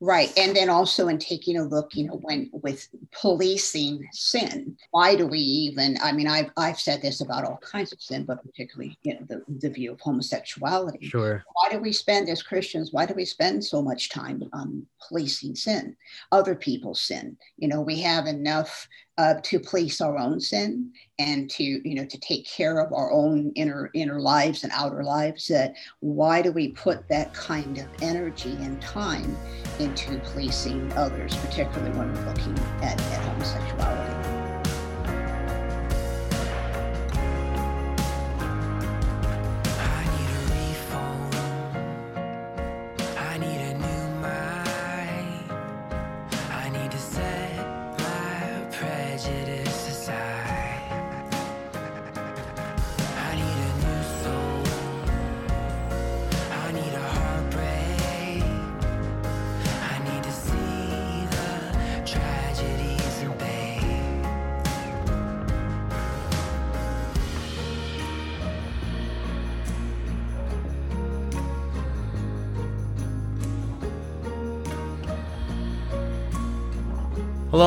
Right. And then also in taking a look, you know, when with policing sin, why do we even, I mean, I've, I've said this about all kinds of sin, but particularly, you know, the, the view of homosexuality. Sure. Why do we spend as Christians, why do we spend so much time um, policing sin, other people's sin? You know, we have enough uh, to police our own sin and to you know to take care of our own inner inner lives and outer lives that why do we put that kind of energy and time into policing others particularly when we're looking at, at homosexuality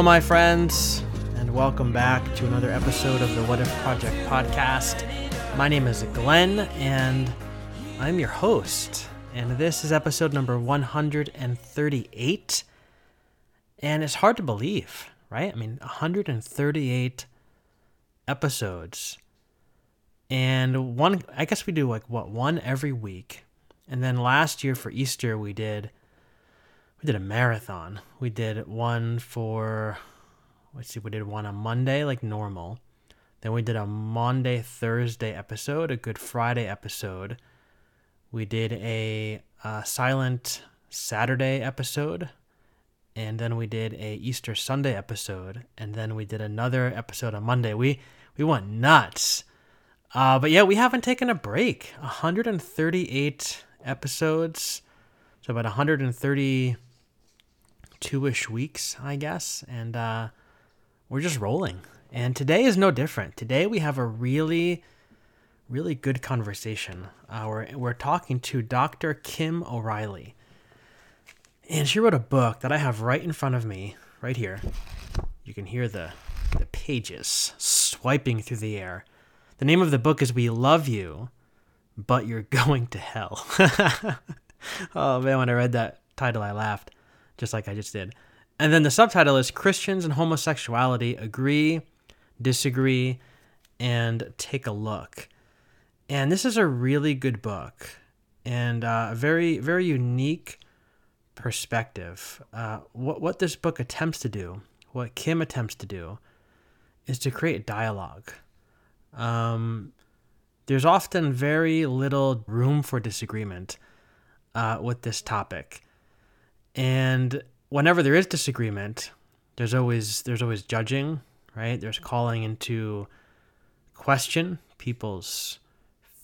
Hello, my friends, and welcome back to another episode of the What If Project podcast. My name is Glenn, and I'm your host. And this is episode number 138. And it's hard to believe, right? I mean, 138 episodes. And one, I guess we do like what, one every week. And then last year for Easter, we did we did a marathon. We did one for let's see, we did one on Monday like normal. Then we did a Monday Thursday episode, a Good Friday episode. We did a, a silent Saturday episode, and then we did a Easter Sunday episode, and then we did another episode on Monday. We we went nuts. Uh, but yeah, we haven't taken a break. 138 episodes, so about 130 two ish weeks, I guess, and uh, we're just rolling. And today is no different. Today we have a really, really good conversation. Uh, we're, we're talking to Dr. Kim O'Reilly. And she wrote a book that I have right in front of me, right here. You can hear the, the pages swiping through the air. The name of the book is We Love You, But You're Going to Hell. oh man, when I read that title, I laughed just like I just did. And then the subtitle is Christians and Homosexuality Agree, Disagree, and Take a Look. And this is a really good book and uh, a very, very unique perspective. Uh, what, what this book attempts to do, what Kim attempts to do, is to create dialogue. Um, there's often very little room for disagreement uh, with this topic. And whenever there is disagreement, there's always there's always judging, right? There's calling into question people's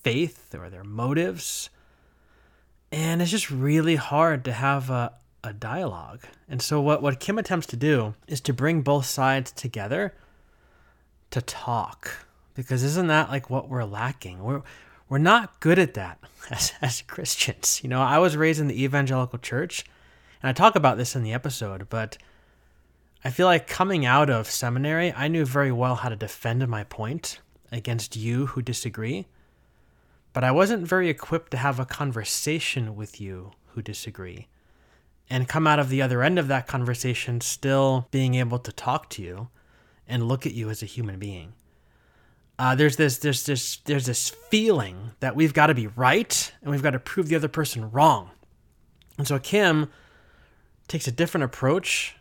faith or their motives. And it's just really hard to have a, a dialogue. And so what, what Kim attempts to do is to bring both sides together to talk. Because isn't that like what we're lacking? We're we're not good at that as, as Christians. You know, I was raised in the evangelical church and I talk about this in the episode, but I feel like coming out of seminary, I knew very well how to defend my point against you who disagree, but I wasn't very equipped to have a conversation with you who disagree and come out of the other end of that conversation still being able to talk to you and look at you as a human being. Uh, there's this there's this there's this feeling that we've got to be right and we've got to prove the other person wrong. And so Kim takes a different approach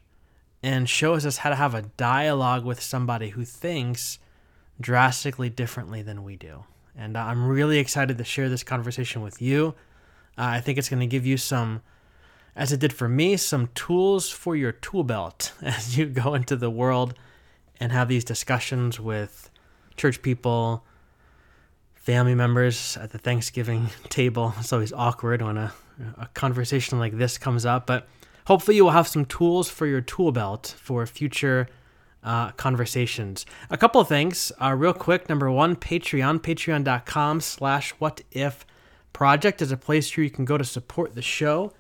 and shows us how to have a dialogue with somebody who thinks drastically differently than we do. And I'm really excited to share this conversation with you. Uh, I think it's going to give you some, as it did for me, some tools for your tool belt as you go into the world and have these discussions with church people, family members at the Thanksgiving table. It's always awkward when a, a conversation like this comes up, but hopefully you will have some tools for your tool belt for future uh, conversations. A couple of things, uh, real quick. Number one, Patreon, patreon.com slash what if project is a place where you can go to support the show.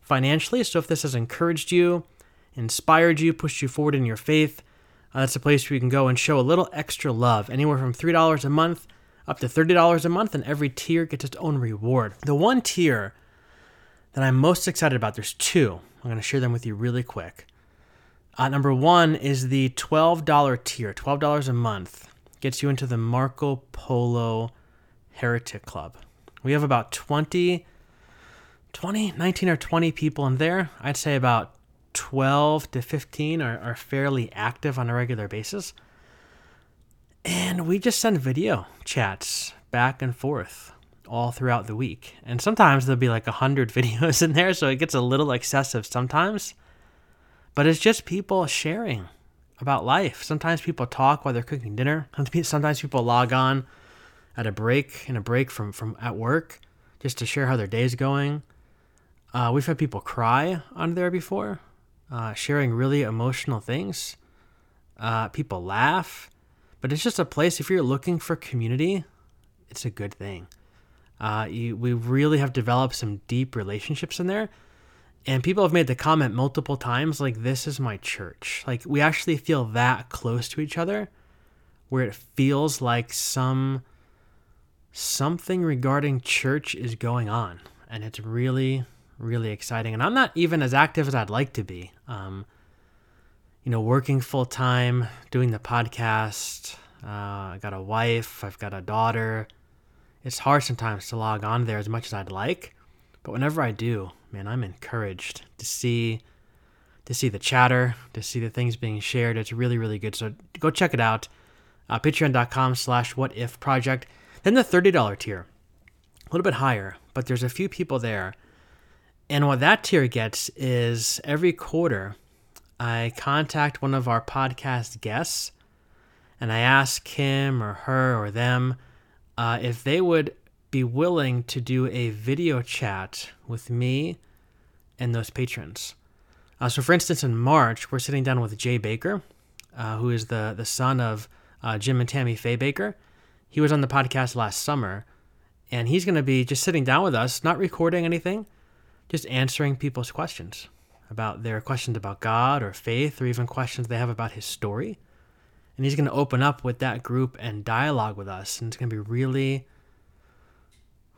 financially. So if this has encouraged you, inspired you, pushed you forward in your faith, uh, that's a place where you can go and show a little extra love, anywhere from $3 a month up to $30 a month, and every tier gets its own reward. The one tier that I'm most excited about, there's two. I'm going to share them with you really quick. Uh, number one is the $12 tier, $12 a month. Gets you into the Marco Polo Heretic Club. We have about 20, 20, 19 or 20 people in there. I'd say about 12 to 15 are, are fairly active on a regular basis. And we just send video chats back and forth all throughout the week. And sometimes there'll be like 100 videos in there, so it gets a little excessive sometimes. But it's just people sharing about life. Sometimes people talk while they're cooking dinner. Sometimes people log on at a break, in a break from, from at work, just to share how their day's going. Uh, we've had people cry on there before, uh, sharing really emotional things. Uh, people laugh, but it's just a place. If you're looking for community, it's a good thing. Uh, you, we really have developed some deep relationships in there. And people have made the comment multiple times like this is my church. Like we actually feel that close to each other where it feels like some something regarding church is going on. And it's really really exciting. And i'm not even as active as i'd like to be. Um, you know working full time doing the podcast. Uh, i got a wife i've got a daughter it's hard sometimes to log on there as much as i'd like but whenever i do man, I'm encouraged to see to see the chatter, to see the things being shared. It's really, really good. So go check it out. Uh, Patreon.com slash what if project. Then the $30 tier, a little bit higher, but there's a few people there. And what that tier gets is every quarter, I contact one of our podcast guests and I ask him or her or them uh, if they would be willing to do a video chat with me and those patrons. Uh, so, for instance, in March, we're sitting down with Jay Bakker, uh, who is the, the son of uh, Jim and Tammy Faye Bakker. He was on the podcast last summer, and he's going to be just sitting down with us, not recording anything, just answering people's questions about their questions about God or faith, or even questions they have about his story. And he's going to open up with that group and dialogue with us, and it's going to be really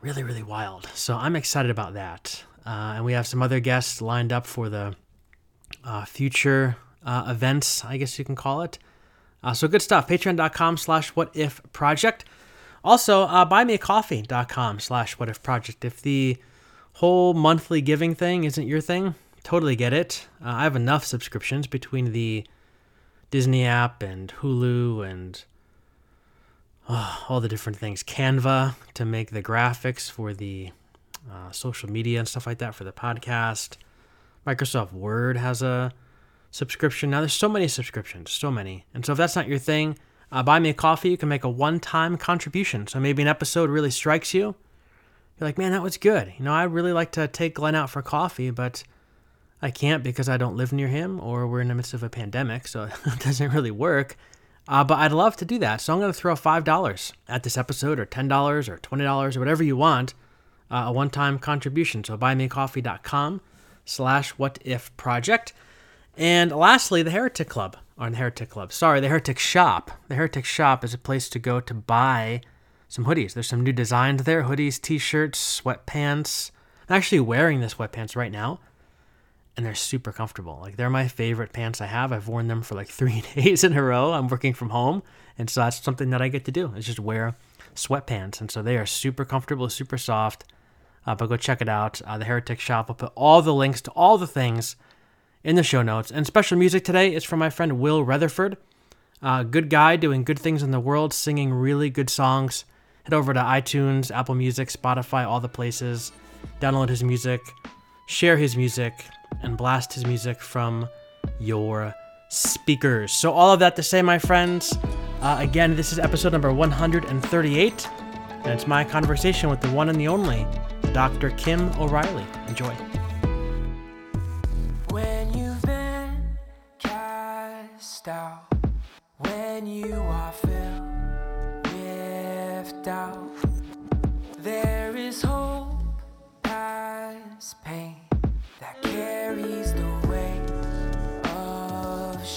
really, really wild. So I'm excited about that. Uh, and we have some other guests lined up for the uh, future uh, events, I guess you can call it. Uh, so good stuff. Patreon.com slash what if project. Also, uh, buymeacoffee.com slash what if project. If the whole monthly giving thing isn't your thing, totally get it. Uh, I have enough subscriptions between the Disney app and Hulu and oh, all the different things. Canva to make the graphics for the uh, social media and stuff like that for the podcast. Microsoft Word has a subscription. Now, there's so many subscriptions, so many. And so, if that's not your thing, uh, buy me a coffee. You can make a one time contribution. So, maybe an episode really strikes you. You're like, man, that was good. You know, I really like to take Glenn out for coffee, but I can't because I don't live near him or we're in the midst of a pandemic. So, it doesn't really work. Uh, but I'd love to do that. So I'm going to throw $5 at this episode or $10 or $20 or whatever you want, uh, a one-time contribution. So buymeacoffee.com slash what if project. And lastly, the Heretic Club, or the Heretic Club, sorry, the Heretic Shop. The Heretic Shop is a place to go to buy some hoodies. There's some new designs there, hoodies, t-shirts, sweatpants. I'm actually wearing the sweatpants right now and they're super comfortable. Like they're my favorite pants I have. I've worn them for like three days in a row. I'm working from home, and so that's something that I get to do. Is just wear sweatpants, and so they are super comfortable, super soft. Uh, but go check it out. Uh, the Heretic Shop. I'll put all the links to all the things in the show notes. And special music today is from my friend Will Rutherford. Uh, good guy doing good things in the world, singing really good songs. Head over to iTunes, Apple Music, Spotify, all the places. Download his music, share his music and blast his music from your speakers. So, all of that to say, my friends, uh, again, this is episode number 138, and it's my conversation with the one and the only Dr. Kim O'Reilly. Enjoy. When you've been cast out, when you are filled with doubt, there is hope past pain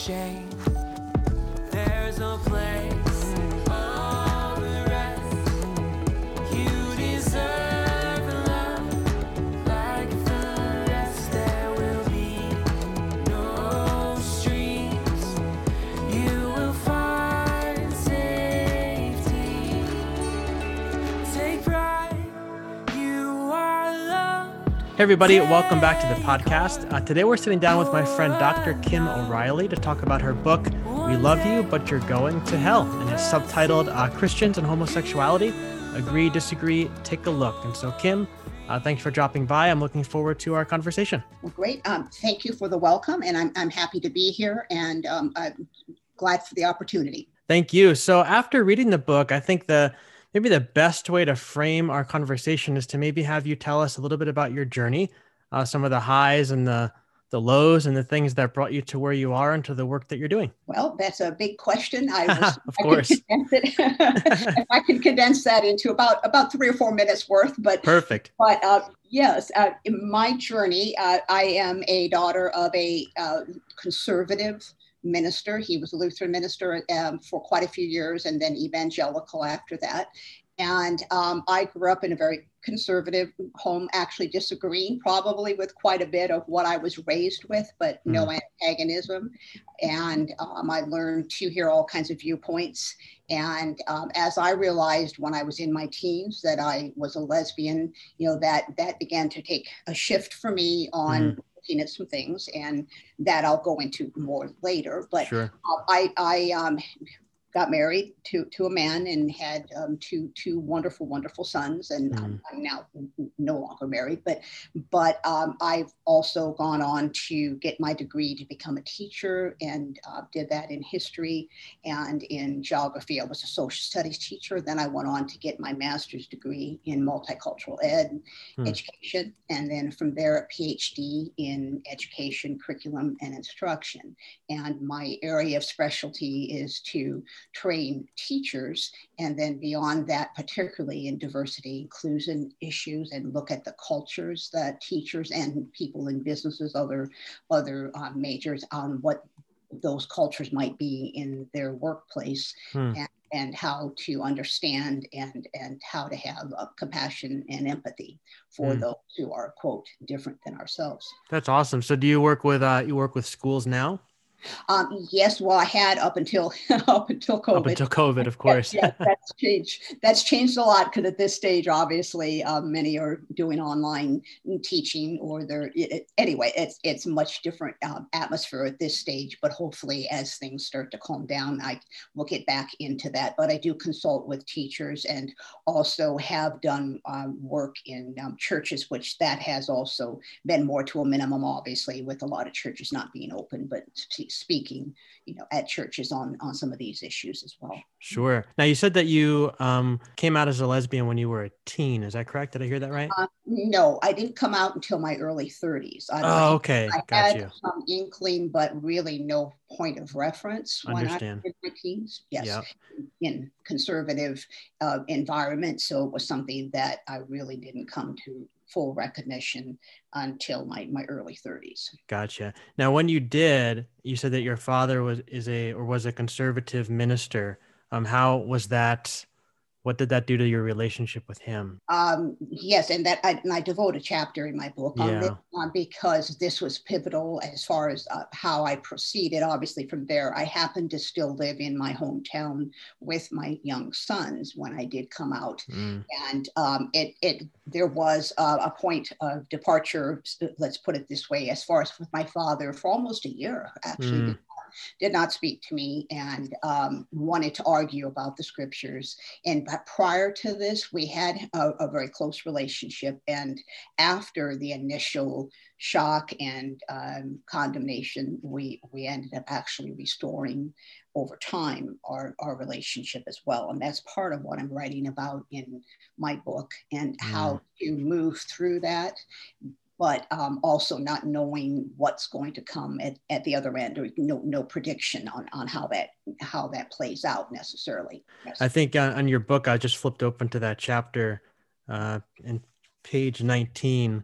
shame. Hey, everybody, welcome back to the podcast. Uh, today, we're sitting down with my friend Dr. Kim O'Reilly to talk about her book, We Love You, But You're Going to Hell, and it's subtitled uh, Christians and Homosexuality Agree, Disagree, Take a Look. And so, Kim, uh, thanks for dropping by. I'm looking forward to our conversation. Well, great. Um, thank you for the welcome, and I'm, I'm happy to be here, and um, I'm glad for the opportunity. Thank you. So, after reading the book, I think the maybe the best way to frame our conversation is to maybe have you tell us a little bit about your journey, uh, some of the highs and the the lows and the things that brought you to where you are and to the work that you're doing. Well, that's a big question. I was, of course. I if I can condense that into about about three or four minutes worth, but perfect. But uh, yes, uh, in my journey, uh, I am a daughter of a uh, conservative minister. He was a Lutheran minister um, for quite a few years and then evangelical after that. And um, I grew up in a very conservative home, actually disagreeing probably with quite a bit of what I was raised with, but mm. no antagonism. And um, I learned to hear all kinds of viewpoints. And um, as I realized when I was in my teens that I was a lesbian, you know, that that began to take a shift for me on. Mm looking at some things, and that I'll go into more later. But sure. uh, I, I um, got married to to a man and had um, two two wonderful wonderful sons and mm. I'm, I'm, now no longer married but but um, I've also gone on to get my degree to become a teacher and uh, did that in history and in geography I was a social studies teacher then I went on to get my master's degree in multicultural ed mm. education and then from there a PhD in education curriculum and instruction and my area of specialty is to train teachers, and then beyond that, particularly in diversity, inclusion issues, and look at the cultures that teachers and people in businesses, other other uh, majors, on what those cultures might be in their workplace. Hmm. And, and how to understand and and how to have uh, compassion and empathy for mm. those who are quote different than ourselves that's awesome so do you work with uh you work with schools now um, yes, well, I had up until up until COVID. Up until COVID, of course. yeah, that's changed. That's changed a lot because at this stage, obviously, um, many are doing online teaching, or they're it, anyway. It's it's much different um, atmosphere at this stage. But hopefully, as things start to calm down, I will get back into that. But I do consult with teachers and also have done um, work in um, churches, which that has also been more to a minimum, obviously, with a lot of churches not being open, but speaking, you know, at churches on on some of these issues as well. Sure. Now you said that you um, came out as a lesbian when you were a teen. Is that correct? Did I hear that right? Uh, no, I didn't come out until my early 30s. I, oh, okay. I Got had you. some inkling, but really no point of reference Understand. when I was in my teens. Yes, yep. in conservative uh, environments. So it was something that I really didn't come to full recognition until my, my early 30s. Gotcha. Now, when you did, you said that your father was is a or was a conservative minister. Um, how was that? What did that do to your relationship with him? Um, yes, and that I, and I devote a chapter in my book on yeah. this because this was pivotal as far as uh, how I proceeded. Obviously, from there, I happened to still live in my hometown with my young sons when I did come out, mm. and um, it it there was uh, a point of departure. Let's put it this way, as far as with my father for almost a year, actually. Mm did not speak to me and um, wanted to argue about the scriptures. And but prior to this, we had a, a very close relationship. And after the initial shock and um, condemnation, we we ended up actually restoring over time our, our relationship as well. And that's part of what I'm writing about in my book and how to move through that but um, also not knowing what's going to come at, at the other end or no, no prediction on, on how that how that plays out necessarily. Yes. I think on, on, your book, I just flipped open to that chapter uh, in page 19.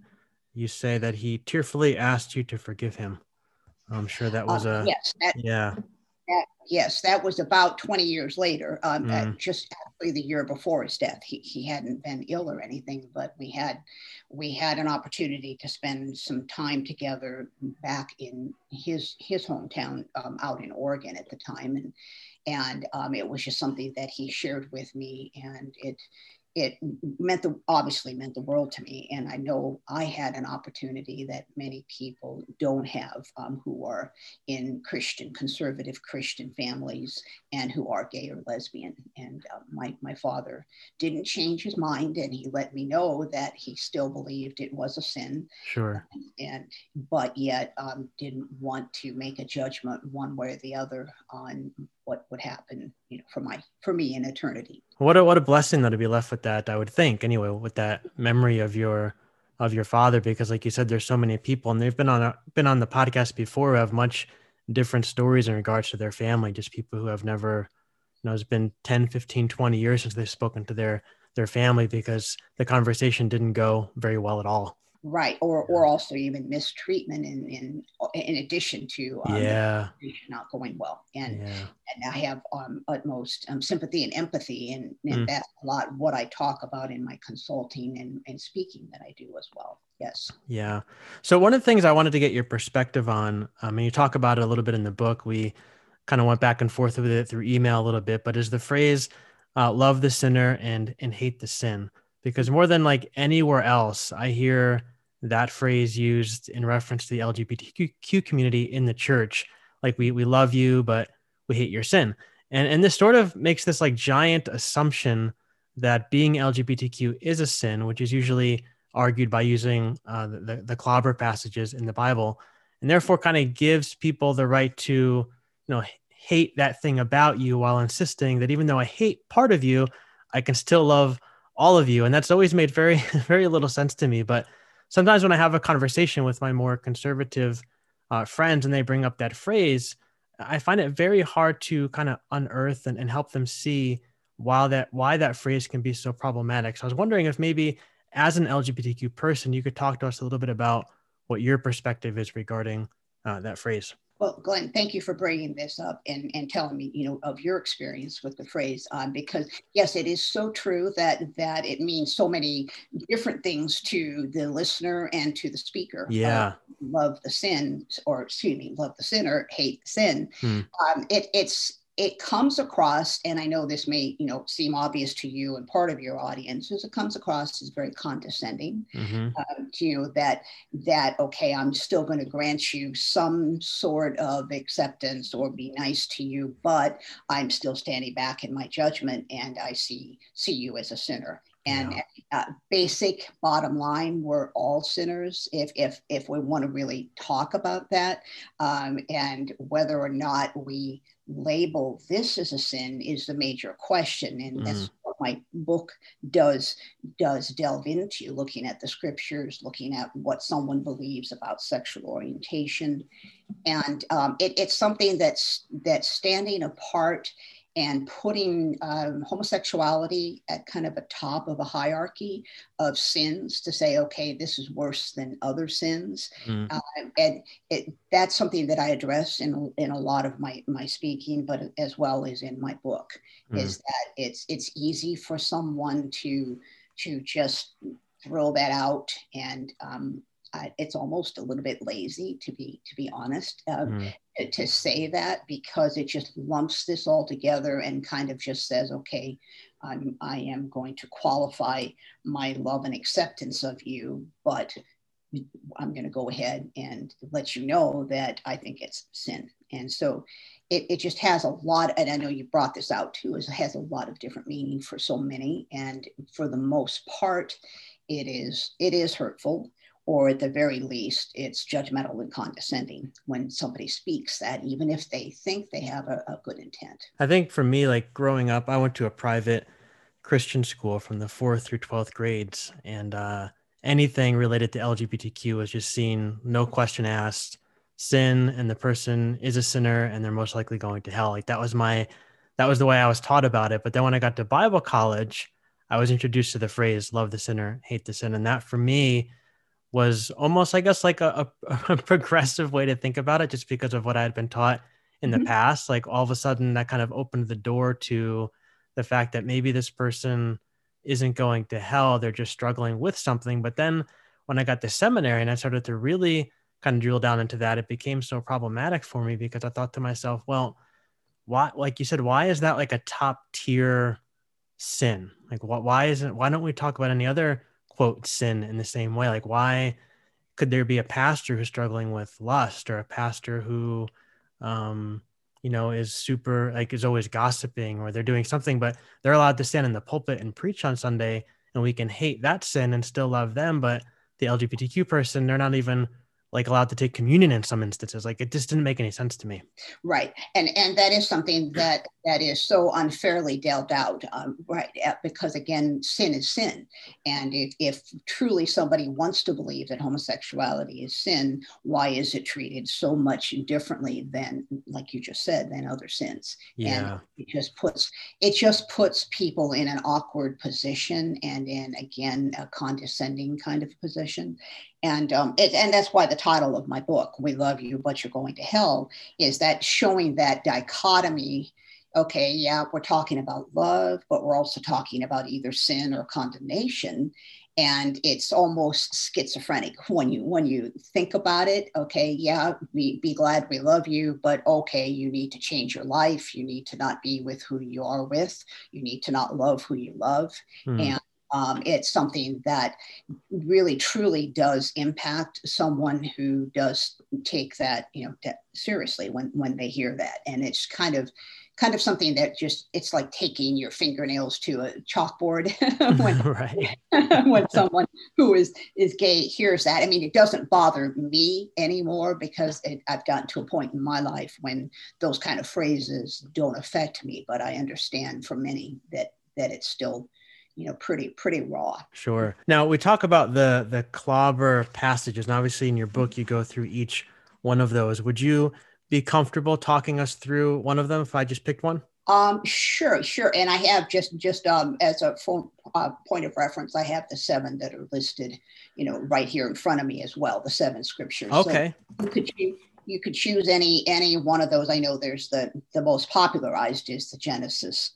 You say that he tearfully asked you to forgive him. I'm sure that was um, a yes, that, yeah. Yes, that was about 20 years later, um, mm. just actually the year before his death. He, he hadn't been ill or anything, but we had we had an opportunity to spend some time together back in his his hometown um, out in Oregon at the time, and and um, it was just something that he shared with me, and it it meant the obviously meant the world to me and i know i had an opportunity that many people don't have um, who are in christian conservative christian families and who are gay or lesbian. And uh, my, my father didn't change his mind and he let me know that he still believed it was a sin. Sure. And but yet um, didn't want to make a judgment one way or the other on what would happen you know for my for me in eternity. What a what a blessing that to be left with that i would think anyway with that memory of your of your father because like you said there's so many people and they've been on a, been on the podcast before have much different stories in regards to their family just people who have never you know it's been 10 15 20 years since they've spoken to their their family because the conversation didn't go very well at all right or or also even mistreatment in in in addition to um, yeah. not going well. And yeah. and i have um, utmost um, sympathy and empathy and, and mm. that's a lot what i talk about in my consulting and, and speaking that i do as well. Yes. Yeah. So one of the things i wanted to get your perspective on i mean you talk about it a little bit in the book. We kind of went back and forth with it through email a little bit but is the phrase uh, love the sinner and and hate the sin because more than like anywhere else i hear that phrase used in reference to the LGBTQ community in the church. Like we we love you, but we hate your sin. And and this sort of makes this like giant assumption that being LGBTQ is a sin, which is usually argued by using uh, the, the clobber passages in the Bible, and therefore kind of gives people the right to, you know, hate that thing about you while insisting that even though I hate part of you, I can still love all of you. And that's always made very, very little sense to me. But sometimes when I have a conversation with my more conservative uh, friends and they bring up that phrase, I find it very hard to kind of unearth and, and help them see why that why that phrase can be so problematic. So I was wondering if maybe as an LGBTQ person, you could talk to us a little bit about what your perspective is regarding uh, that phrase. Well, Glenn, thank you for bringing this up and, and telling me, you know, of your experience with the phrase, um, because yes, it is so true that that it means so many different things to the listener and to the speaker. Yeah, uh, love the sin, or excuse me, love the sinner, hate the sin. Hmm. Um, it, it's it comes across, and I know this may, you know, seem obvious to you and part of your audience, as it comes across as very condescending mm-hmm. um, to you that that okay, I'm still going to grant you some sort of acceptance or be nice to you, but I'm still standing back in my judgment, and I see see you as a sinner. And yeah. uh, basic bottom line, we're all sinners. If if if we want to really talk about that, um, and whether or not we label this as a sin is the major question and mm. that's what my book does does delve into looking at the scriptures looking at what someone believes about sexual orientation and um, it, it's something that's that's standing apart and putting um, homosexuality at kind of a top of a hierarchy of sins to say, okay, this is worse than other sins. Mm. Uh, and it, that's something that I address in, in a lot of my, my speaking, but as well as in my book, mm. is that it's, it's easy for someone to, to just throw that out and um, it's almost a little bit lazy to be to be honest um, mm. To, say that because it just lumps this all together and kind of just says okay I'm, i am going to qualify my love and acceptance of you but i'm going to go ahead and let you know that i think it's sin. And so it, it just has a lot and i know you brought this out too is it has a lot of different meaning for so many. And for the most part it is it is hurtful or at the very least, it's judgmental and condescending when somebody speaks that, even if they think they have a, a, good intent. I think for me, like growing up, I went to a private Christian school from the fourth through 12th grades, and uh, anything related to LGBTQ was just seen, no question asked, sin, and the person is a sinner, and they're most likely going to hell. Like that was my, that was the way I was taught about it. But then when I got to Bible college, I was introduced to the phrase "love the sinner, hate the sin," and that for me was almost, I guess, like a, a, progressive way to think about it, just because of what I had been taught in mm-hmm. the past. Like all of a sudden, that kind of opened the door to the fact that maybe this person isn't going to hell; they're just struggling with something. But then, when I got to seminary and I started to really kind of drill down into that, it became so problematic for me because I thought to myself, well, why, like you said, why is that like a top tier sin? Like, what? Why isn't? Why don't we talk about any other quote sin in the same way. Like why could there be a pastor who's struggling with lust or a pastor who um you know is super like is always gossiping or they're doing something but they're allowed to stand in the pulpit and preach on sunday and we can hate that sin and still love them but the lgbtq person they're not even like allowed to take communion in some instances like it just didn't make any sense to me. Right and and that is something that that is so unfairly dealt out um, right because again sin is sin. And if, if truly somebody wants to believe that homosexuality is sin why is it treated so much differently than like you just said than other sins? Yeah. and it just puts it just puts people in an awkward position and in again a condescending kind of position. And um, it, and that's why the title of my book, "We Love You, But You're Going to Hell," is that showing that dichotomy. Okay, yeah, we're talking about love, but we're also talking about either sin or condemnation, and it's almost schizophrenic when you when you think about it. Okay, yeah, be, be glad we love you, but okay, you need to change your life. You need to not be with who you are with. You need to not love who you love, mm. and um, it's something that really truly does impact someone who does take that you know seriously when when they hear that. And it's kind of kind of something that just it's like taking your fingernails to a chalkboard when, when someone who is is gay hears that. I mean it doesn't bother me anymore because it, i've gotten to a point in my life when those kind of phrases don't affect me but i understand for many that that it's still you know pretty pretty raw. Sure. Now we talk about the the clobber passages and obviously in your book you go through each one of those. Would you be comfortable talking us through one of them if i just picked one? Um sure sure. And i have just just um as a form, uh, point of reference i have the seven that are listed you know right here in front of me as well the seven scriptures. Okay. so you could you could choose any any one of those. I know there's the the most popularized is the Genesis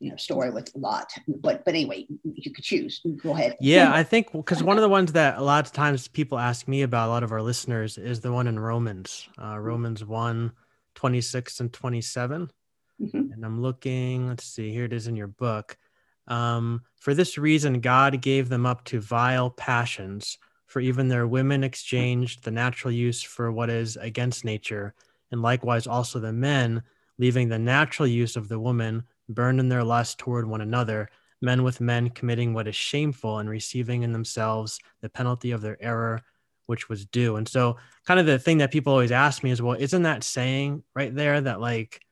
you know story with a Lot, but but anyway, you could choose. Go ahead. Yeah, I think because one of the ones that a lot of times people ask me about, a lot of our listeners, is the one in Romans, uh, Romans 1, 26 and 27. Mm-hmm. And I'm looking, let's see, here it is in your book. Um, for this reason, God gave them up to vile passions for even their women exchanged the natural use for what is against nature, and likewise also the men, leaving the natural use of the woman, burned in their lust toward one another, men with men committing what is shameful and receiving in themselves the penalty of their error, which was due. And so, kind of the thing that people always ask me is, well, isn't that saying right there that like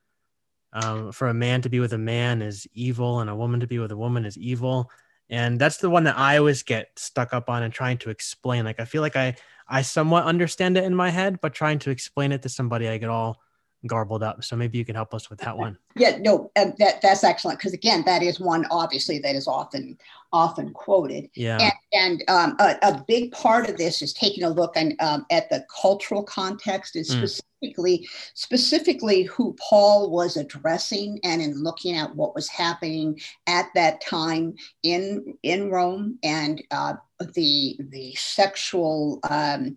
um, for a man to be with a man is evil and a woman to be with a woman is evil? And that's the one that i always get stuck up on and trying to explain. Like i feel like i i somewhat understand it in my head but trying to explain it to somebody i get all garbled up. So maybe you can help us with that one. Yeah no um, that that's excellent. Because again that is one obviously that is often often quoted. Yeah. And, and um, a, a, big part of this is taking a look and um, at the cultural context and specifically mm specifically specifically who Paul was addressing and in looking at what was happening at that time in in Rome and uh, the the sexual um,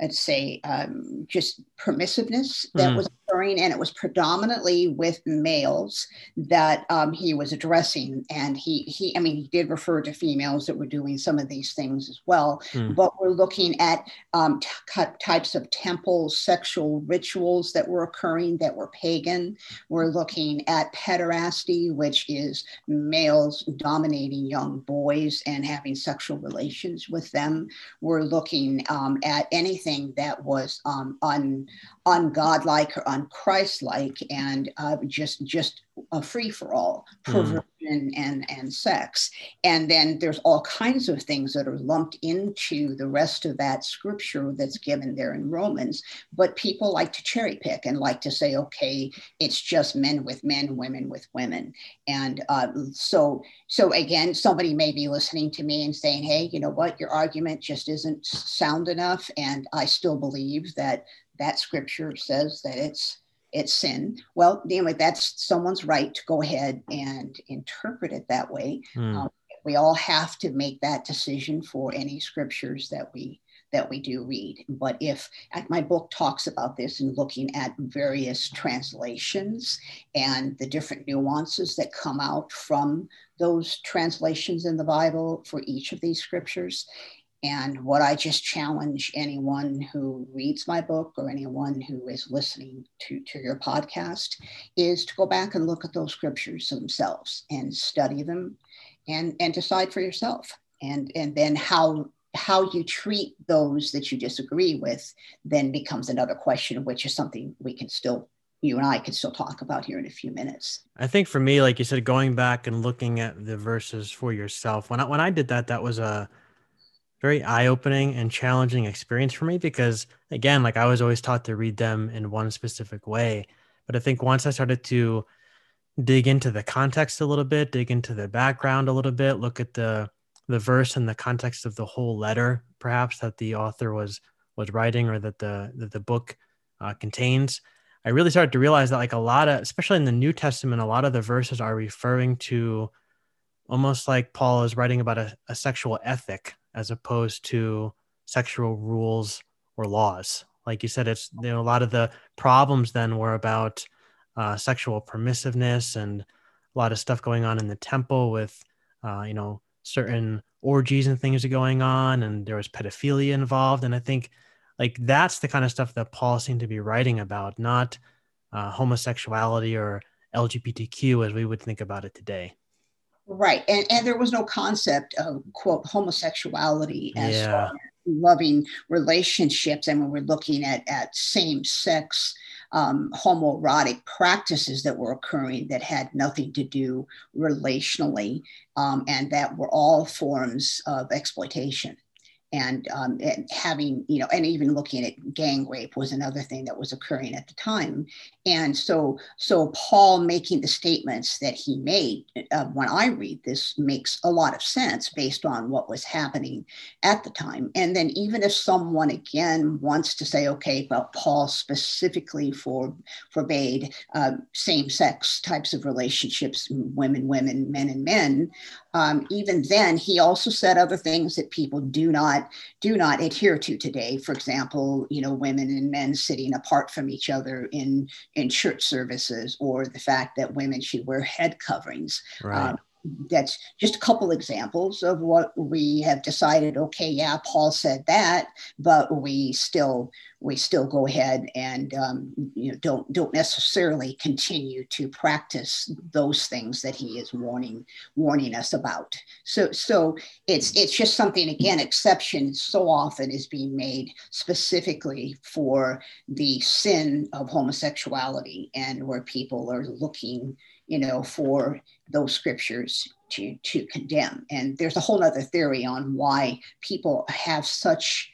I'd say um, just permissiveness that mm. was occurring, and it was predominantly with males that um, he was addressing. And he, he, I mean, he did refer to females that were doing some of these things as well. Mm. But we're looking at um, t- types of temple sexual rituals that were occurring that were pagan. We're looking at pederasty, which is males dominating young boys and having sexual relations with them. We're looking um, at anything that was um, un ungodlike or unchristlike and uh, just just a free for all hmm. perversion mm. and and sex and then there's all kinds of things that are lumped into the rest of that scripture that's given there in romans but people like to cherry pick and like to say okay it's just men with men women with women and uh, so so again somebody may be listening to me and saying hey you know what your argument just isn't sound enough and i still believe that that scripture says that it's it's sin. Well, anyway, that's someone's right to go ahead and interpret it that way. Mm. Um, we all have to make that decision for any scriptures that we that we do read. But if my book talks about this and looking at various translations and the different nuances that come out from those translations in the Bible for each of these scriptures, and what I just challenge anyone who reads my book or anyone who is listening to, to your podcast is to go back and look at those scriptures themselves and study them and, and decide for yourself. And, and then how how you treat those that you disagree with then becomes another question, which is something we can still you and I can still talk about here in a few minutes. I think for me, like you said, going back and looking at the verses for yourself. When I when I did that, that was a very eye-opening and challenging experience for me because again like i was always taught to read them in one specific way. But i think once i started to dig into the context a little bit dig into the background a little bit look at the the verse and the context of the whole letter perhaps that the author was was writing or that the that the book uh, contains i really started to realize that like a lot of especially in the new testament a lot of the verses are referring to almost like paul is writing about a, a sexual ethic as opposed to sexual rules or laws. Like you said, it's you know a lot of the problems then were about uh, sexual permissiveness and a lot of stuff going on in the temple with uh, you know certain orgies and things are going on, and there was pedophilia involved. And I think like that's the kind of stuff that Paul seemed to be writing about, not uh, homosexuality or LGBTQ as we would think about it today. Right. And, and there was no concept of, quote, homosexuality as yeah. loving relationships. And when we're looking at, at same sex um, homoerotic practices that were occurring that had nothing to do relationally um, and that were all forms of exploitation and, um, and having you know and even looking at gang rape was another thing that was occurring at the time. And so so paul making the statements that he made uh, when i read this makes a lot of sense based on what was happening at the time. And then even if someone again wants to say okay well paul specifically for forbade uh, same-sex types of relationships women women men and men um, even then he also said other things that people do not do not adhere to today for example you know women and men sitting apart from each other in in church services or the fact that women should wear head coverings right. um, that's just a couple examples of what we have decided okay yeah paul said that but we still we still go ahead and um, you know don't don't necessarily continue to practice those things that he is warning warning us about. So so it's it's just something again exception so often is being made specifically for the sin of homosexuality and where people are looking you know, for those scriptures to, to condemn. And there's a whole other theory on why people have such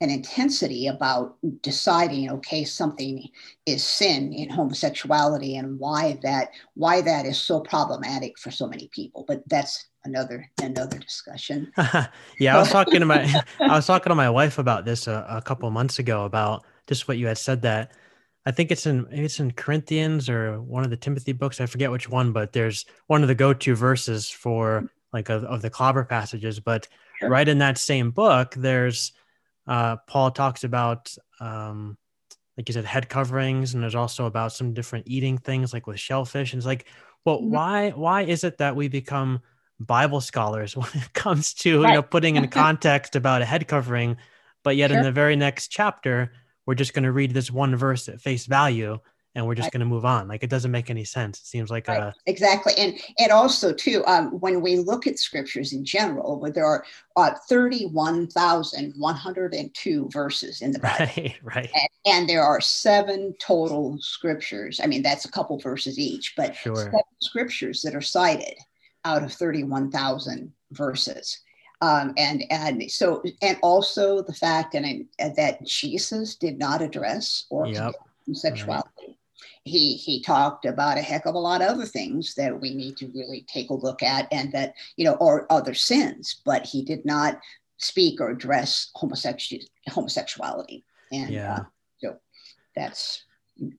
an intensity about deciding okay something is sin in homosexuality and why that why that is so problematic for so many people but that's another another discussion yeah i was talking to my i was talking to my wife about this a, a couple months ago about just what you had said that I think it's in it's in Corinthians or one of the Timothy books. I forget which one, but there's one of the go-to verses for like of, of the clobber passages. But sure. right in that same book, there's uh, Paul talks about um, like you said, head coverings, and there's also about some different eating things like with shellfish. And it's like, well, mm-hmm. why why is it that we become Bible scholars when it comes to right. you know putting in context about a head covering, but yet sure. in the very next chapter we're just going to read this one verse at face value and we're just right. going to move on. Like it doesn't make any sense. It seems like right. a exactly. And and also too, um, when we look at scriptures in general, where there are uh, thirty-one thousand one hundred and two verses in the Bible, right, right, and, and, there are seven total scriptures. I mean, that's a couple verses each, but sure. seven scriptures that are cited out of thirty-one thousand verses. Um, and and so and also the fact and that Jesus did not address or yep. sexuality. Right he he talked about a heck of a lot of other things that we need to really take a look at and that you know or other sins but he did not speak or address homosexual homosexuality and yeah. uh, so that's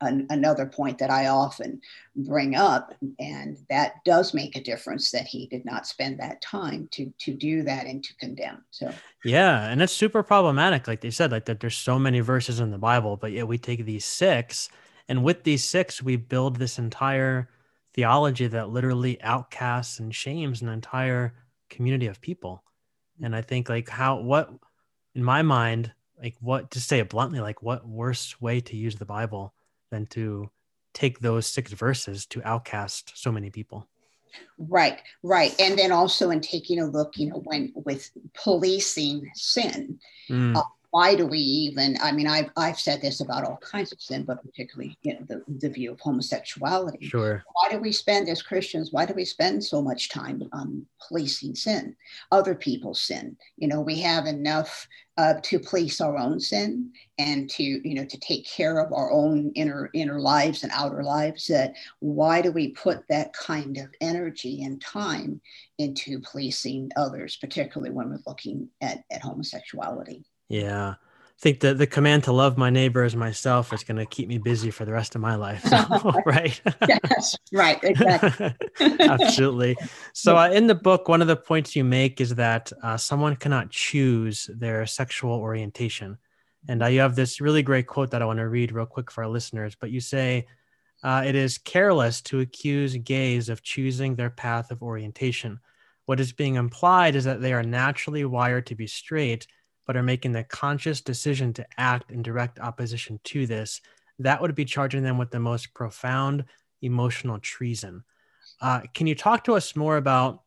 an, another point that I often bring up, and that does make a difference that he did not spend that time to to do that and to condemn. So yeah, and it's super problematic, like they said, like that. There's so many verses in the Bible, but yet we take these six and with these six, we build this entire theology that literally outcasts and shames an entire community of people. And I think like how what in my mind, like what to say it bluntly, like what worse way to use the Bible than to take those six verses to outcast so many people. Right, right. And then also in taking a look, you know, when with policing sin, mm. uh, why do we even i mean i've, I've said this about all kinds of sin but particularly you know the, the view of homosexuality. Sure. Why do we spend as christians why do we spend so much time on policing sin other people's sin? You know we have enough uh, to police our own sin and to you know to take care of our own inner inner lives and outer lives that why do we put that kind of energy and time into policing others particularly when we're looking at, at homosexuality yeah. I think the, the command to love my neighbor as myself is going to keep me busy for the rest of my life. So, right. yes, right. Exactly. Absolutely. So, uh, in the book, one of the points you make is that uh, someone cannot choose their sexual orientation. And uh, you have this really great quote that I want to read real quick for our listeners. But you say, uh, it is careless to accuse gays of choosing their path of orientation. What is being implied is that they are naturally wired to be straight but are making the conscious decision to act in direct opposition to this, that would be charging them with the most profound emotional treason. Uh, can you talk to us more about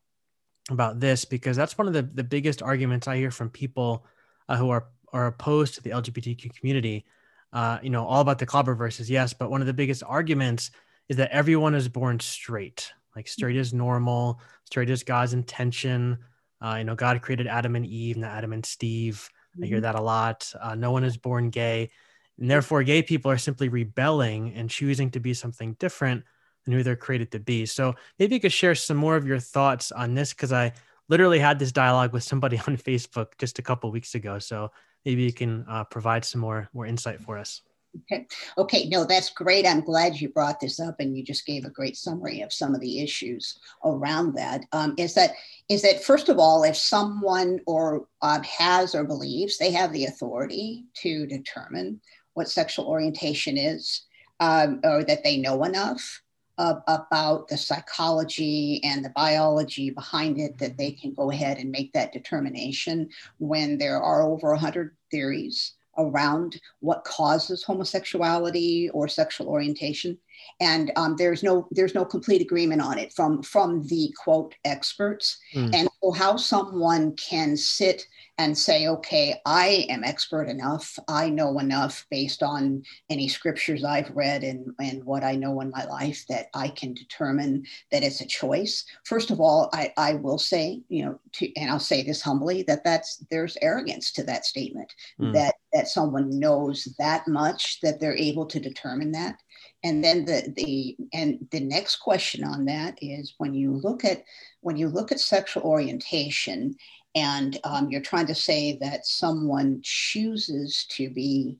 about this? Because that's one of the, the biggest arguments I hear from people uh, who are are opposed to the LGBTQ community. Uh, you know, all about the clobber verses, yes, but one of the biggest arguments is that everyone is born straight. Like straight is normal, straight is God's intention. Uh, you know, God created Adam and Eve, not Adam and Steve. Mm-hmm. I hear mm-hmm. that a lot. Uh, no one is born gay. And therefore, gay people are simply rebelling and choosing to be something different than who they're created to be. So maybe you could share some more of your thoughts on this because I literally had this dialogue with somebody on Facebook just a couple weeks ago. So maybe you can uh, provide some more more insight for us. Okay. Okay. No, that's great. I'm glad you brought this up, and you just gave a great summary of some of the issues around that. Um, is that is that first of all, if someone or um, has or believes they have the authority to determine what sexual orientation is, um, or that they know enough uh, about the psychology and the biology behind it that they can go ahead and make that determination when there are over 100 theories around what causes homosexuality or sexual orientation and um, there's no there's no complete agreement on it from from the quote experts mm. and so how someone can sit and say okay i am expert enough. I know enough based on any scriptures i've read and and what i know in my life that i can determine that it's a choice. First of all i i will say you know to, and i'll say this humbly that that's there's arrogance to that statement. Mm. that that someone knows that much that they're able to determine that and then the the and the next question on that is when you look at when you look at sexual orientation and um, you're trying to say that someone chooses to be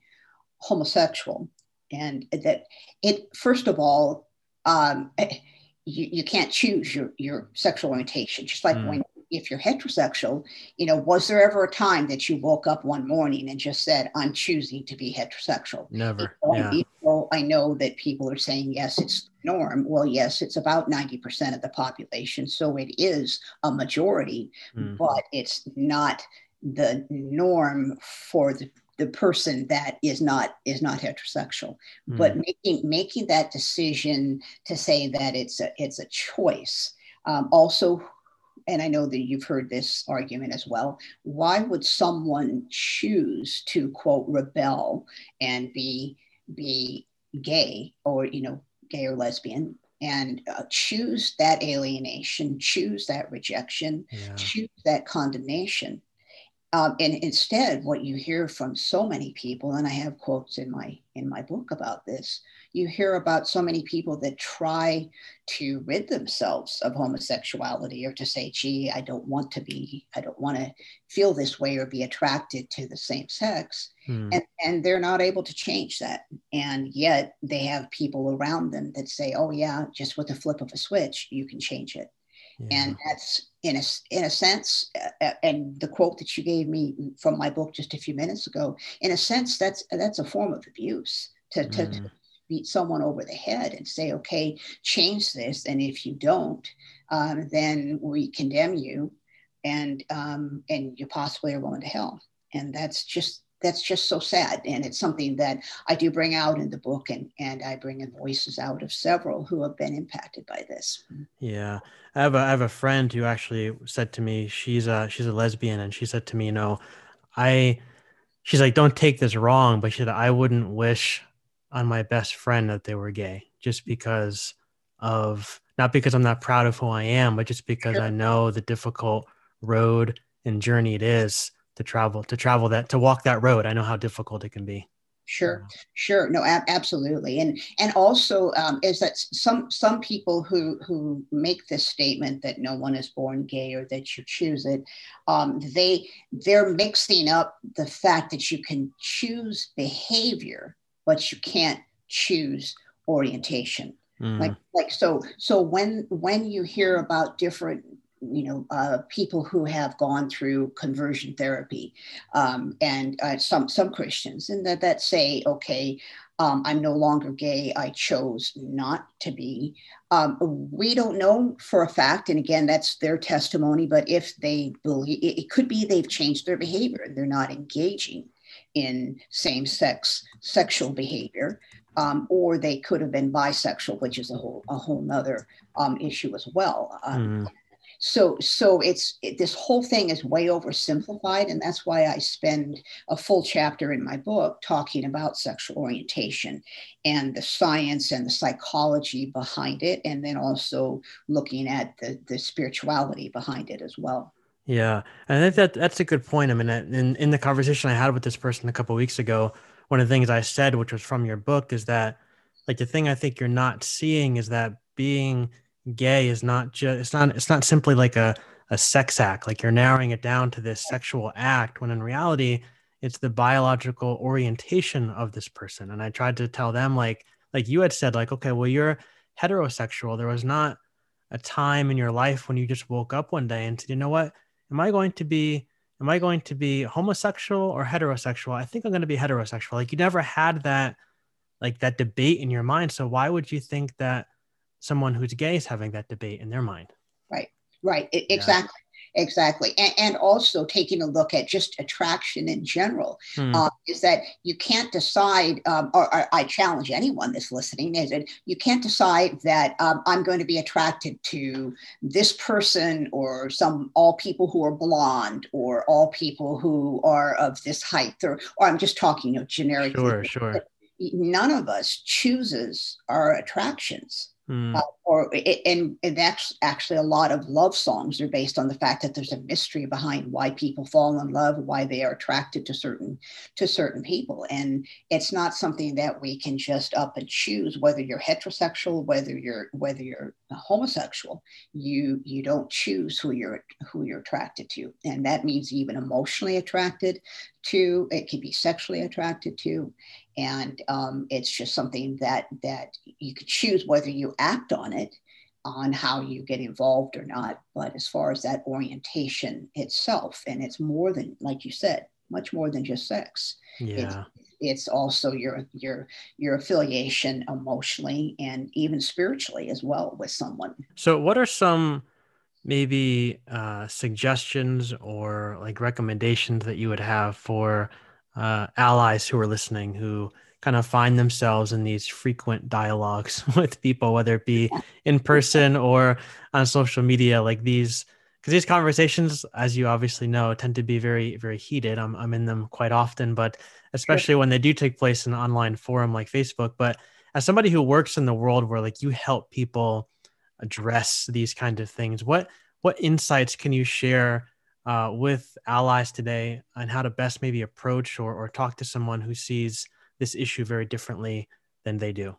homosexual and that it first of all um, you, you can't choose your, your sexual orientation just like mm. when if you're heterosexual, you know, was there ever a time that you woke up one morning and just said, I'm choosing to be heterosexual? Never. yeah. I know that people are saying, yes, it's the norm. Well, yes, it's about 90% of the population. So it is a majority, mm. but it's not the norm for the the person that is not is not heterosexual mm. but making making that decision to say that it's a it's a choice um, also and i know that you've heard this argument as well why would someone choose to quote rebel and be be gay or you know gay or lesbian and uh, choose that alienation choose that rejection yeah. choose that condemnation um, and instead, what you hear from so many people, and I have quotes in my in my book about this, you hear about so many people that try to rid themselves of homosexuality or to say, gee, I don't want to be, I don't want to feel this way or be attracted to the same sex. Hmm. And, and they're not able to change that. And yet they have people around them that say, oh, yeah, just with the flip of a switch, you can change it. Yeah. And that's in a, in a sense, uh, uh, and the quote that you gave me from my book just a few minutes ago, in a sense, that's that's a form of abuse to, to, mm. to beat someone over the head and say, okay, change this, and if you don't, um, then we condemn you, and um, and you possibly are going to hell. And that's just that's just so sad. And it's something that i do bring out in the book and and i bring in voices out of several who have been impacted by this. Yeah. I have a, I have a friend who actually said to me she's a she's a lesbian and she said to me you know i she's like don't take this wrong but she said i wouldn't wish on my best friend that they were gay just because of not because i'm not proud of who i am but just because sure. i know the difficult road and journey it is to travel to travel that to walk that road. I know how difficult it can be. Sure sure. No a- absolutely. And and also um, is that some some people who who make this statement that no one is born gay or that you choose it um, they they're mixing up the fact that you can choose behavior but you can't choose orientation mm. like like so so when when you hear about different you know, uh, people who have gone through conversion therapy, um, and uh, some some Christians, and that that say, okay, um, I'm no longer gay. I chose not to be. Um, we don't know for a fact, and again, that's their testimony. But if they believe, it, it could be they've changed their behavior and they're not engaging in same-sex sexual behavior. Um, or they could have been bisexual, which is a whole a whole nother um, issue as well. Um, mm so so it's it, this whole thing is way oversimplified and that's why i spend a full chapter in my book talking about sexual orientation and the science and the psychology behind it and then also looking at the the spirituality behind it as well yeah i think that that's a good point. I mean in, in the conversation i had with this person a couple weeks ago one of the things i said which was from your book is that like the thing i think you're not seeing is that being gay is not just it's not it's not simply like a a sex act. Like you're narrowing it down to this sexual act when in reality it's the biological orientation of this person. And i tried to tell them like like you had said like okay well you're heterosexual. There was not a time in your life when you just woke up one day and said you know what am i going to be am i going to be homosexual or heterosexual i think i'm going to be heterosexual like you never had that like that debate in your mind so why would you think that someone who's gay is having that debate in their mind. Right, right, it, exactly. Exactly. And, and, also taking a look at just attraction in general hmm. uh, is that you can't decide, um, or, or, I challenge anyone that's listening, is that you can't decide that um, I'm going to be attracted to this person or some all people who are blonde or all people who are of this height or, or I'm just talking, you know, generic. Sure, sure. None of us chooses our attractions. Mm. Uh, or and, and that's actually a lot of love songs are based on the fact that there's a mystery behind why people fall in love, why they are attracted to certain to certain people, and it's not something that we can just up and choose whether you're heterosexual, whether you're whether you're homosexual. You you don't choose who you're who you're attracted to, and that means even emotionally attracted to. It can be sexually attracted to, and um, it's just something that that you could choose whether you act on it on how you get involved or not. But as far as that orientation itself and it's more than like you said much more than just sex. Yeah. it's, it's also your your your affiliation emotionally and even spiritually as well with someone. So what are some maybe uh, suggestions or like recommendations that you would have for uh, allies who are listening who kind of find themselves in these frequent dialogues with people, whether it be in person or on social media, like these, because these conversations, as you obviously know, tend to be very, very heated. I'm, I'm in them quite often, but especially when they do take place in an online forum like Facebook. But as somebody who works in the world where like you help people address these kinds of things, what what insights can you share uh, with allies today on how to best maybe approach or, or talk to someone who sees this issue very differently than they do?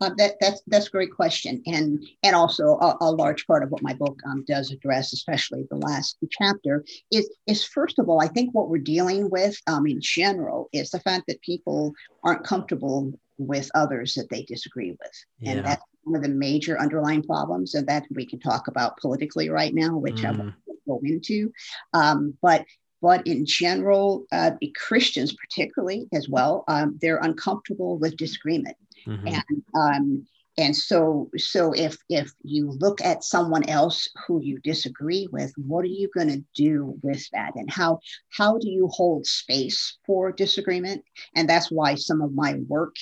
Uh, that, that's that's a great question, and and also a, a large part of what my book um, does address, especially the last chapter, is is first of all, I think what we're dealing with um, in general is the fact that people aren't comfortable with others that they disagree with, yeah. and that's one of the major underlying problems, and that we can talk about politically right now, which mm. I go into. Um, but but in general, uh, Christians particularly as well, um, they're uncomfortable with disagreement, mm-hmm. and um, and so so if if you look at someone else who you disagree with, what are you going to do with that, and how how do you hold space for disagreement? And that's why some of my work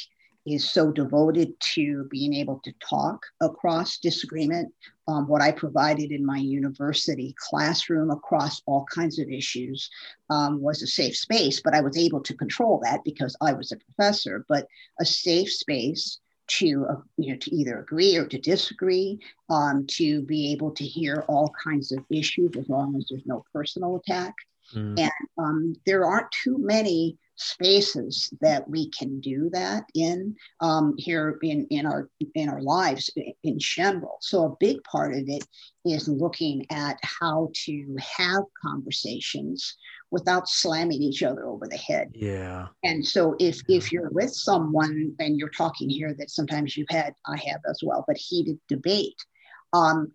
is so devoted to being able to talk across disagreement. Um, what I provided in my university classroom across all kinds of issues um, was a safe space, but I was able to control that because I was a professor. But a safe space to uh, you know to either agree or to disagree, um, to be able to hear all kinds of issues as long as there's no personal attack. Mm. And um, there aren't too many spaces that we can do that in um, here in, in our in our lives in general. So a big part of it is looking at how to have conversations without slamming each other over the head. Yeah. And so if yeah. if you're with someone and you're talking here that sometimes you've had, I have as well, but heated debate. Um,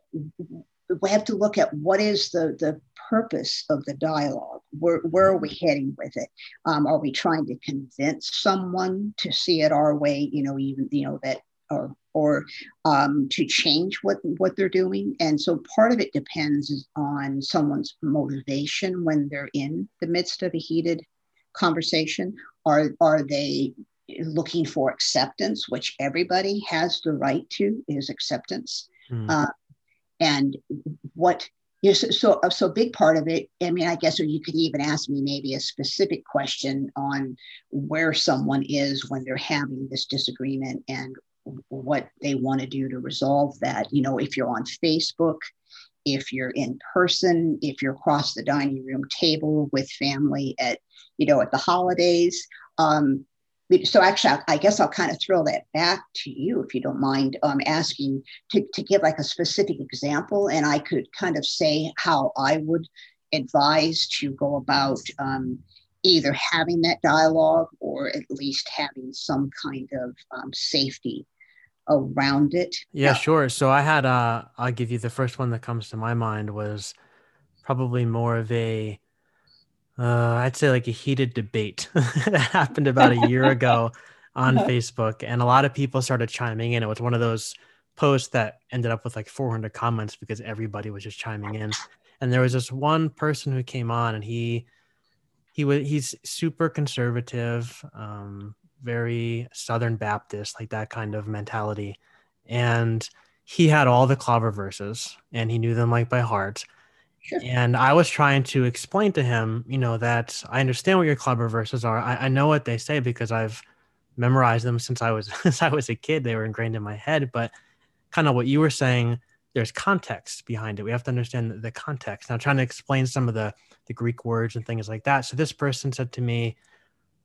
we have to look at what is the, the purpose of the dialogue. Where, where are we heading with it? Um, are we trying to convince someone to see it our way? You know, even you know that, or or um, to change what what they're doing. And so part of it depends on someone's motivation when they're in the midst of a heated conversation. Are are they looking for acceptance, which everybody has the right to, is acceptance. Mm. Uh, and what you know, so, so so big part of it i mean i guess or you could even ask me maybe a specific question on where someone is when they're having this disagreement and what they want to do to resolve that. You know if you're on facebook if you're in person if you're across the dining room table with family at you know at the holidays um, so actually, I guess I'll kind of throw that back to you if you don't mind um, asking to, to give like a specific example, and I could kind of say how I would advise to go about um, either having that dialogue or at least having some kind of um, safety around it. Yeah, sure. So I had, uh, I'll give you the first one that comes to my mind was probably more of a uh, I'd say like a heated debate that happened about a year ago on uh-huh. Facebook, and a lot of people started chiming in. It was one of those posts that ended up with like 400 comments because everybody was just chiming in. And there was this one person who came on, and he he was he's super conservative, um, very Southern Baptist, like that kind of mentality, and he had all the clobber verses, and he knew them like by heart Sure. And I was trying to explain to him, you know, that I understand what your clobber verses are. I, I know what they say because I've memorized them since I was since I was a kid. They were ingrained in my head. But kind of what you were saying, there's context behind it. We have to understand the, the context. Now, trying to explain some of the the Greek words and things like that. So this person said to me,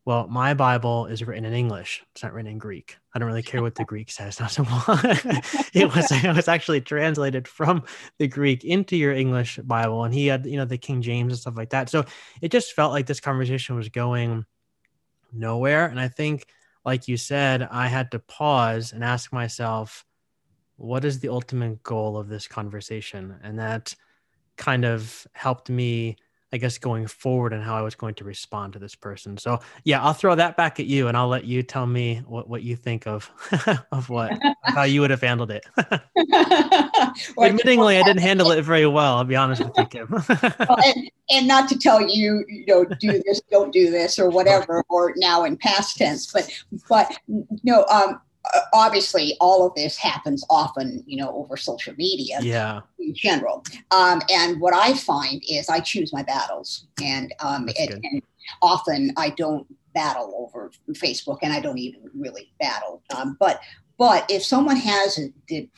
well, my Bible is written in English. It's not written in Greek. I don't really care what the Greek says. Now, so it was it was actually translated from the Greek into your English Bible, and he had you know the King James and stuff like that. So it just felt like this conversation was going nowhere. And I think, like you said, I had to pause and ask myself, what is the ultimate goal of this conversation? And that kind of helped me I guess going forward and how I was going to respond to this person. So yeah, I'll throw that back at you and I'll let you tell me what, what you think of of what of how you would have handled it. Admittingly, I didn't handle it very well. I'll be honest with you, Kim. well, and, and not to tell you, you know, do this, don't do this, or whatever, or now in past tense, but but no, um, obviously all of this happens often you know over social media yeah. in general. Um, and what i find is i choose my battles. And, um, and, and, often i don't battle over facebook and i don't even really battle. Um, but but if someone has a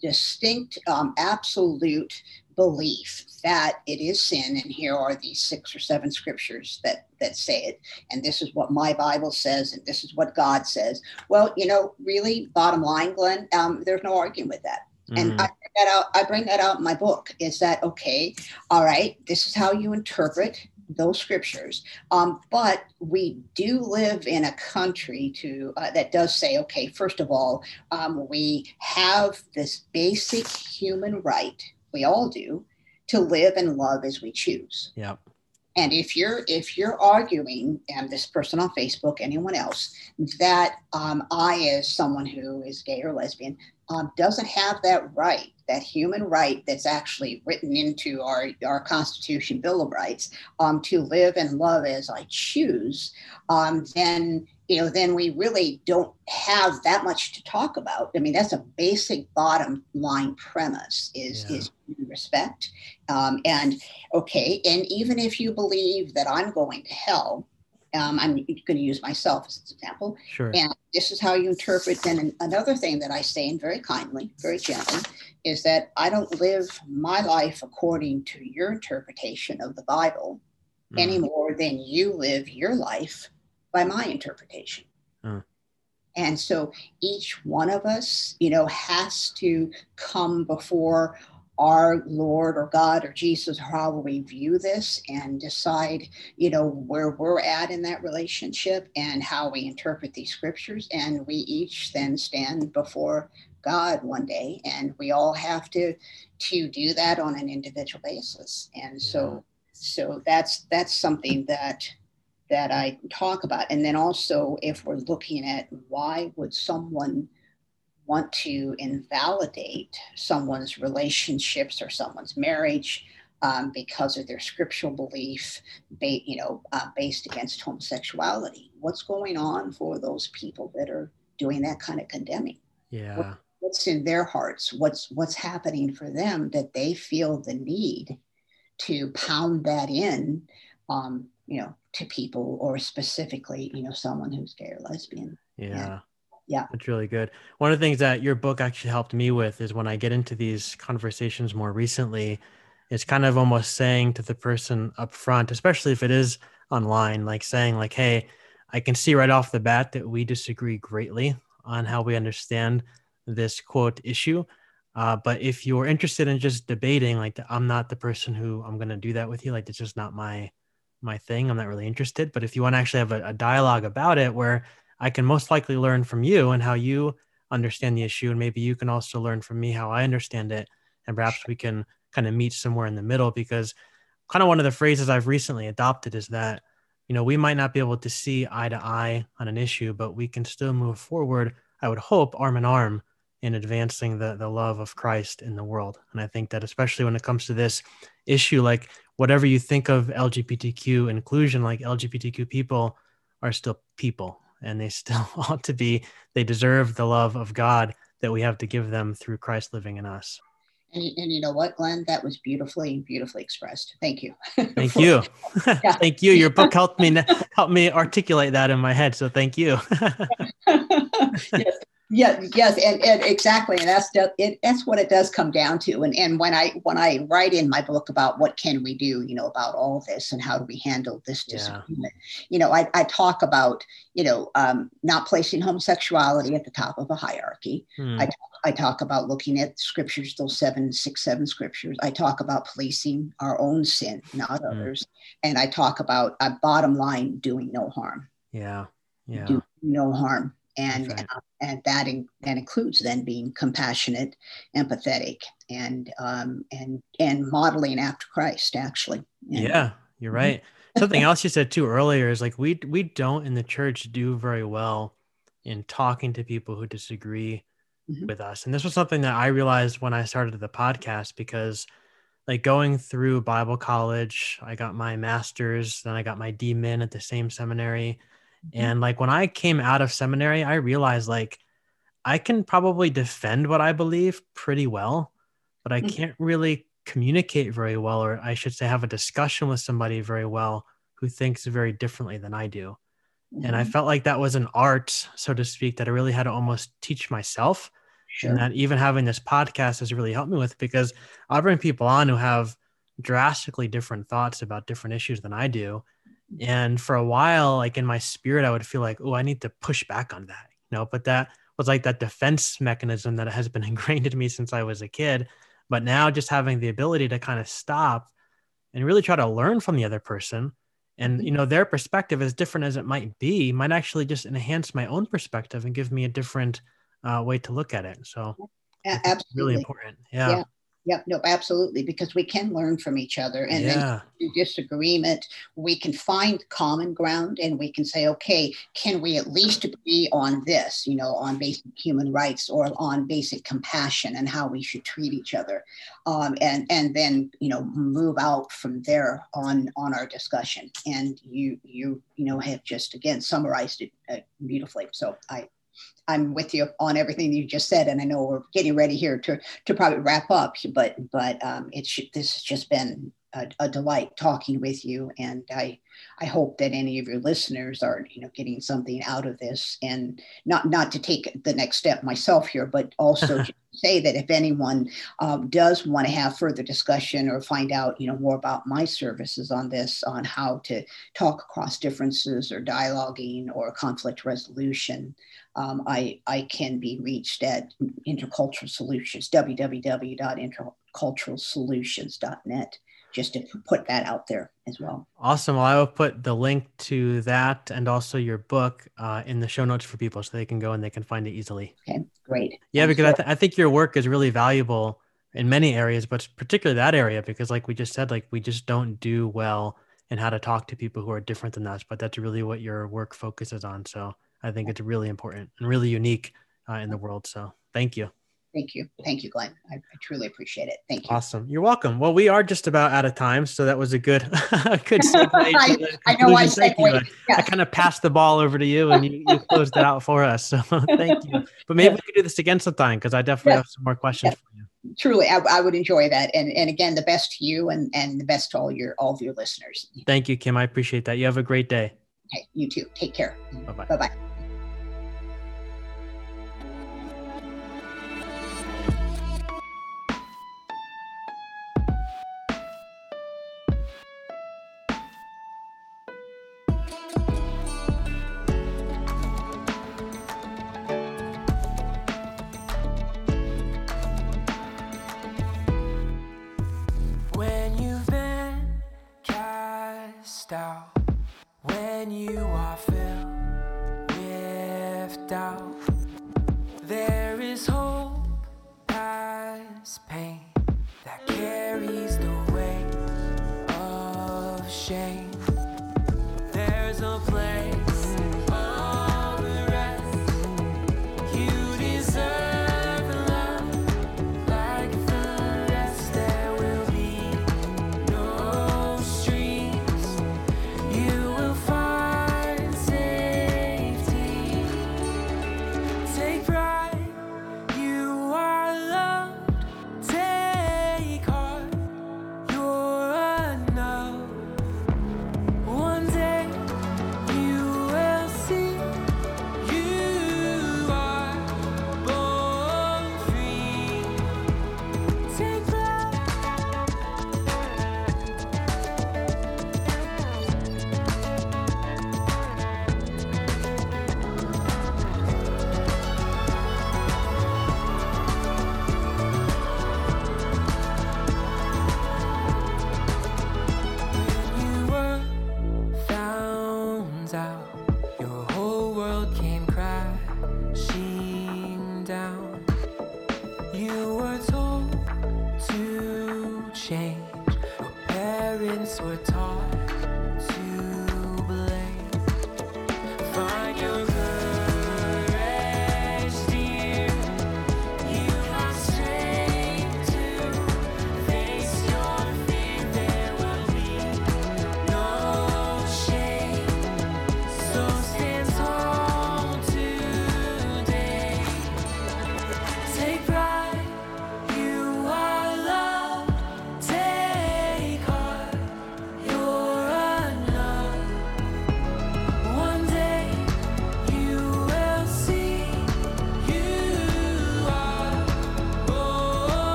distinct um, absolute belief that it is sin and here are these six or seven scriptures that that say it and this is what my bible says and this is what god says well you know really bottom line glenn um, there's no arguing with that mm. and I bring that out i bring that out in my book is that okay all right this is how you interpret those scriptures. Um, but we do live in a country to uh, that does say, okay, first of all, um, we have this basic human right we all do, to live and love as we choose. Yep. And if you're if you're arguing, and this person on Facebook, anyone else, that um, I, as someone who is gay or lesbian, um, doesn't have that right, that human right that's actually written into our our Constitution, Bill of Rights, um, to live and love as I choose, um, then you know, then we really don't have that much to talk about. I mean, that's a basic bottom line premise is yeah. is respect. Um, and okay, and even if you believe that I'm going to hell, um, I'm going to use myself as an example. Sure. And this is how you interpret. Then another thing that I say, and very kindly, very gently, is that I don't live my life according to your interpretation of the Bible mm. any more than you live your life by my interpretation. Uh. And so each one of us, you know, has to come before our Lord or God or Jesus, or how we view this, and decide, you know, where we're at in that relationship and how we interpret these scriptures. And we each then stand before God one day, and we all have to to do that on an individual basis. And yeah. so, so that's that's something that that I talk about. And then also, if we're looking at why would someone want to invalidate someone's relationships or someone's marriage um, because of their scriptural belief, ba- you know, uh, based against homosexuality. What's going on for those people that are doing that kind of condemning? Yeah. What, what's in their hearts? What's what's happening for them that they feel the need to pound that in, um, you know, to people or specifically, you know, someone who's gay or lesbian. yeah. yeah yeah it's really good one of the things that your book actually helped me with is when i get into these conversations more recently it's kind of almost saying to the person up front especially if it is online like saying like hey i can see right off the bat that we disagree greatly on how we understand this quote issue uh, but if you're interested in just debating like i'm not the person who i'm going to do that with you like it's just not my my thing i'm not really interested but if you want to actually have a, a dialogue about it where I can most likely learn from you and how you understand the issue. And maybe you can also learn from me how I understand it. And perhaps we can kind of meet somewhere in the middle because kind of one of the phrases I've recently adopted is that, you know, we might not be able to see eye to eye on an issue, but we can still move forward, I would hope, arm in arm in advancing the, the love of Christ in the world. And I think that especially when it comes to this issue, like whatever you think of LGBTQ inclusion, like LGBTQ people are still people and they still ought to be. They deserve the love of God that we have to give them through Christ living in us. And, and you know what, Glenn? That was beautifully, beautifully expressed. Thank you. Thank for, you. thank you. Your book helped me help me articulate that in my head. So thank you. yes, yeah yes and, and exactly and that's it, that's what it does come down to and and when i when i write in my book about what can we do you know about all this and how do we handle this disagreement yeah. you know I, I talk about you know um, not placing homosexuality at the top of a hierarchy hmm. I, talk, I talk about looking at scriptures those seven six seven scriptures i talk about policing our own sin not hmm. others and i talk about a bottom line doing no harm yeah yeah do no harm and right. uh, and that in, that includes then being compassionate, empathetic, and um, and and modeling after Christ. Actually, and, yeah, You're mm-hmm. right. Something else you said too earlier is like we we don't in the church do very well in talking to people who disagree mm-hmm. with us. And this was something that I realized when I started the podcast because like going through Bible college, I got my master's, then I got my DMin at the same seminary. Mm-hmm. And like when I came out of seminary, I realized like I can probably defend what I believe pretty well, but I mm-hmm. can't really communicate very well, or I should say, have a discussion with somebody very well who thinks very differently than I do. Mm-hmm. And I mm-hmm. felt like that was an art, so to speak, that I really had to almost teach myself. Sure. And that even having this podcast has really helped me with because I'll bring people on who have drastically different thoughts about different issues than I do. And for a while, like in my spirit, I would feel like, oh, I need to push back on that, you know, but that was like that defense mechanism that has been ingrained in me since I was a kid. But now just having the ability to kind of stop and really try to learn from the other person and mm-hmm. you know their perspective as different as it might be might actually just enhance my own perspective and give me a different uh, way to look at it so yeah, absolutely really important yeah. yeah Yep, no, absolutely, because we can learn from each other, and yeah. then disagreement, we can find common ground, and we can say, okay, can we at least agree on this, you know, on basic human rights or on basic compassion and how we should treat each other, um, and and then you know move out from there on on our discussion. And you you you know have just again summarized it uh, beautifully. So I I'm with you on everything you just said, and I know we're getting ready here to to probably wrap up. But but um, it's this has just been a, a, delight talking with you, and I I hope that any of your listeners are you know getting something out of this, and not not to take the next step myself here, but also to say that if anyone um, does want to have further discussion or find out you know more about my services on this, on how to talk across differences or dialoguing or conflict resolution um, I, I can be reached at Intercultural Solutions, www.interculturalsolutions.net, just to put that out there as well. Awesome. Well, I will put the link to that and also your book uh, in the show notes for people so they can go and they can find it easily. Okay, great. Yeah, because I, th- I think your work is really valuable in many areas, but particularly that area, because like we just said, like we just don't do well in how to talk to people who are different than us, but that's really what your work focuses on. So I think it's really important and really unique uh, in the world. So thank you. Thank you. Thank you, Glenn. I, I, truly appreciate it. Thank you. Awesome. You're welcome. Well, we are just about out of time. So that was a good, a good I, I know I said yeah. I kind of passed the ball over to you and you, you closed it out for us. So thank you. But maybe yeah. we could do this again sometime because I definitely yeah. have some more questions for you. Truly, I, I, would enjoy that. And, and again, the best to you and, and the best to all your all of your listeners. Thank you, Kim. I appreciate that. You have a great day. Okay, you too. Take care. Bye-bye. Bye-bye.